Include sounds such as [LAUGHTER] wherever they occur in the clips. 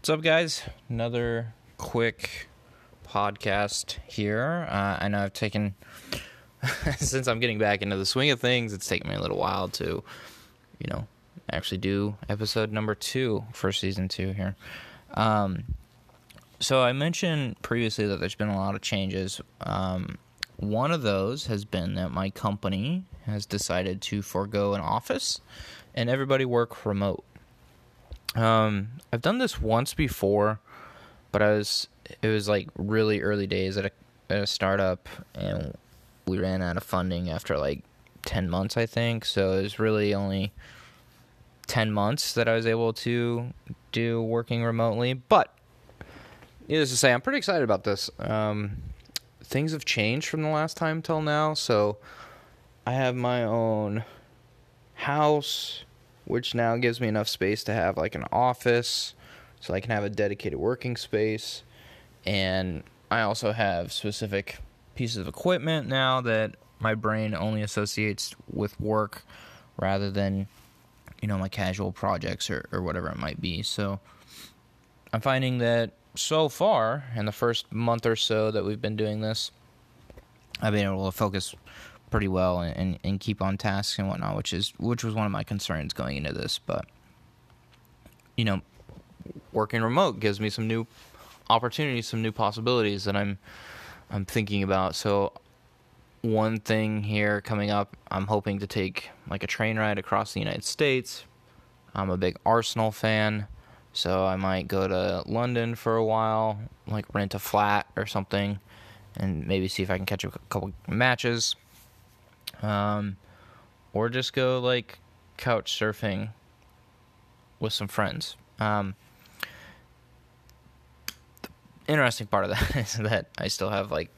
What's up, guys? Another quick podcast here. Uh, I know I've taken, [LAUGHS] since I'm getting back into the swing of things, it's taken me a little while to, you know, actually do episode number two for season two here. Um, so I mentioned previously that there's been a lot of changes. Um, one of those has been that my company has decided to forego an office and everybody work remote. Um, I've done this once before, but I was it was like really early days at a, at a startup, and we ran out of funding after like ten months, I think. So it was really only ten months that I was able to do working remotely. But needless to say, I'm pretty excited about this. Um, things have changed from the last time till now, so I have my own house which now gives me enough space to have like an office so I can have a dedicated working space. And I also have specific pieces of equipment now that my brain only associates with work rather than, you know, my casual projects or, or whatever it might be. So I'm finding that so far, in the first month or so that we've been doing this, I've been able to focus pretty well and, and, and keep on tasks and whatnot, which is which was one of my concerns going into this. But you know, working remote gives me some new opportunities, some new possibilities that I'm I'm thinking about. So one thing here coming up, I'm hoping to take like a train ride across the United States. I'm a big Arsenal fan, so I might go to London for a while, like rent a flat or something, and maybe see if I can catch a couple matches um, or just go like couch surfing with some friends. Um, the interesting part of that [LAUGHS] is that I still have like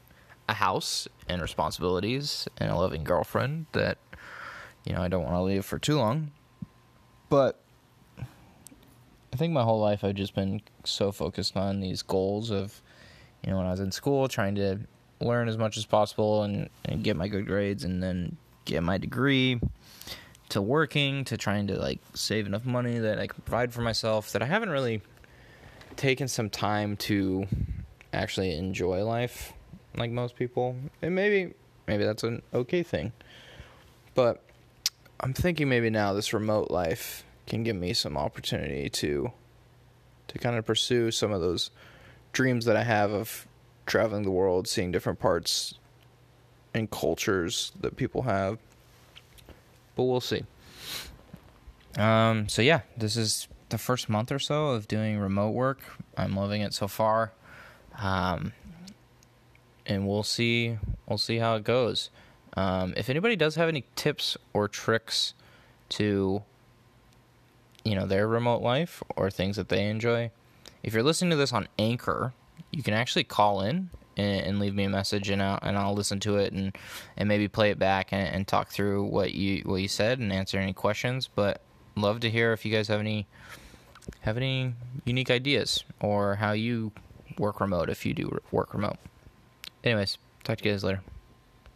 a house and responsibilities and a loving girlfriend that you know I don't want to leave for too long. But I think my whole life I've just been so focused on these goals of you know when I was in school trying to learn as much as possible and, and get my good grades and then get my degree to working to trying to like save enough money that I can provide for myself that I haven't really taken some time to actually enjoy life like most people. And maybe maybe that's an okay thing. But I'm thinking maybe now this remote life can give me some opportunity to to kind of pursue some of those dreams that I have of traveling the world, seeing different parts and cultures that people have. But we'll see. Um, so yeah, this is the first month or so of doing remote work. I'm loving it so far. Um, and we'll see we'll see how it goes. Um, if anybody does have any tips or tricks to you know their remote life or things that they enjoy, if you're listening to this on Anchor, you can actually call in and, and, leave me a message, and I'll and I'll listen to it and and maybe play it back and, and talk through what you what you said and answer any questions. But love to hear if you guys have any have any unique ideas or how you work remote if you do work remote. Anyways, talk to you guys later.